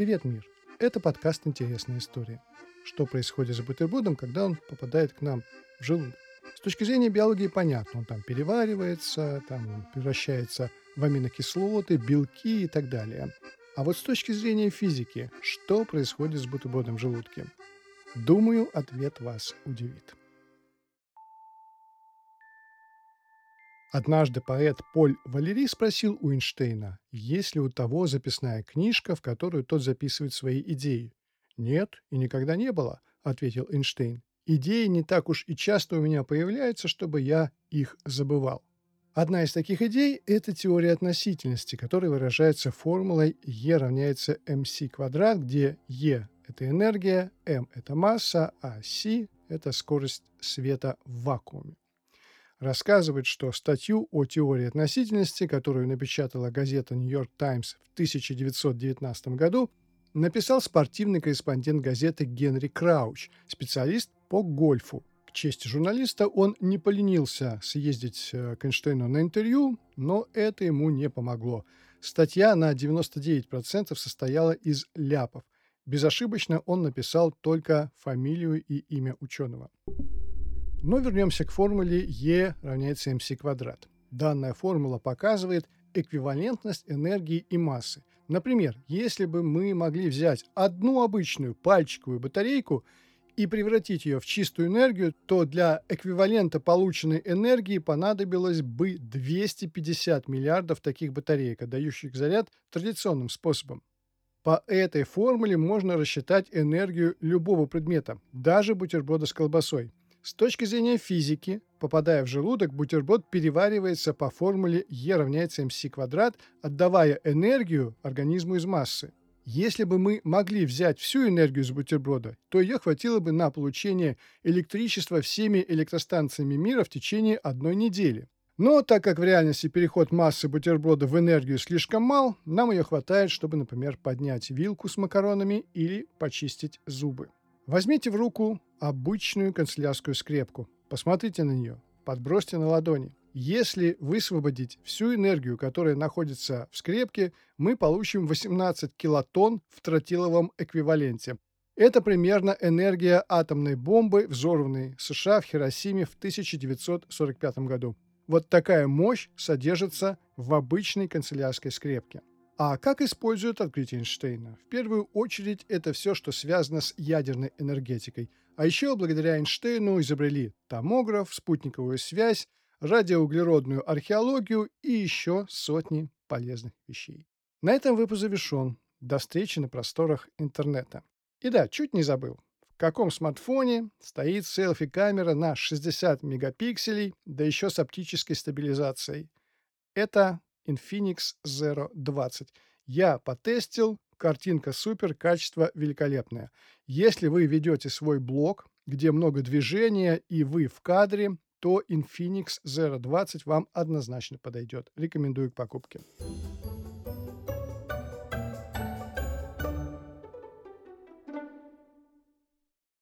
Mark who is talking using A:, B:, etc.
A: Привет, мир! Это подкаст «Интересная история». Что происходит с бутербродом, когда он попадает к нам в желудок? С точки зрения биологии понятно, он там переваривается, там превращается в аминокислоты, белки и так далее. А вот с точки зрения физики, что происходит с бутербродом в желудке? Думаю, ответ вас удивит. Однажды поэт Поль Валерий спросил у Эйнштейна, есть ли у того записная книжка, в которую тот записывает свои идеи. «Нет, и никогда не было», — ответил Эйнштейн. «Идеи не так уж и часто у меня появляются, чтобы я их забывал». Одна из таких идей – это теория относительности, которая выражается формулой E равняется mc квадрат, где E – это энергия, m – это масса, а c – это скорость света в вакууме рассказывает, что статью о теории относительности, которую напечатала газета «Нью-Йорк Таймс» в 1919 году, написал спортивный корреспондент газеты Генри Крауч, специалист по гольфу. К чести журналиста он не поленился съездить э, к Эйнштейну на интервью, но это ему не помогло. Статья на 99% состояла из ляпов. Безошибочно он написал только фамилию и имя ученого. Но вернемся к формуле E равняется mc квадрат. Данная формула показывает эквивалентность энергии и массы. Например, если бы мы могли взять одну обычную пальчиковую батарейку и превратить ее в чистую энергию, то для эквивалента полученной энергии понадобилось бы 250 миллиардов таких батареек, отдающих заряд традиционным способом. По этой формуле можно рассчитать энергию любого предмета, даже бутерброда с колбасой. С точки зрения физики, попадая в желудок, бутерброд переваривается по формуле E равняется mc квадрат, отдавая энергию организму из массы. Если бы мы могли взять всю энергию из бутерброда, то ее хватило бы на получение электричества всеми электростанциями мира в течение одной недели. Но так как в реальности переход массы бутерброда в энергию слишком мал, нам ее хватает, чтобы, например, поднять вилку с макаронами или почистить зубы. Возьмите в руку обычную канцелярскую скрепку. Посмотрите на нее, подбросьте на ладони. Если высвободить всю энергию, которая находится в скрепке, мы получим 18 килотонн в тротиловом эквиваленте. Это примерно энергия атомной бомбы, взорванной в США в Хиросиме в 1945 году. Вот такая мощь содержится в обычной канцелярской скрепке. А как используют открытие Эйнштейна? В первую очередь это все, что связано с ядерной энергетикой. А еще благодаря Эйнштейну изобрели томограф, спутниковую связь, радиоуглеродную археологию и еще сотни полезных вещей. На этом выпуск завершен. До встречи на просторах интернета. И да, чуть не забыл. В каком смартфоне стоит селфи-камера на 60 мегапикселей, да еще с оптической стабилизацией? Это Infinix Zero 20. Я потестил, картинка супер, качество великолепное. Если вы ведете свой блог, где много движения и вы в кадре, то Infinix Zero 20 вам однозначно подойдет. Рекомендую к покупке.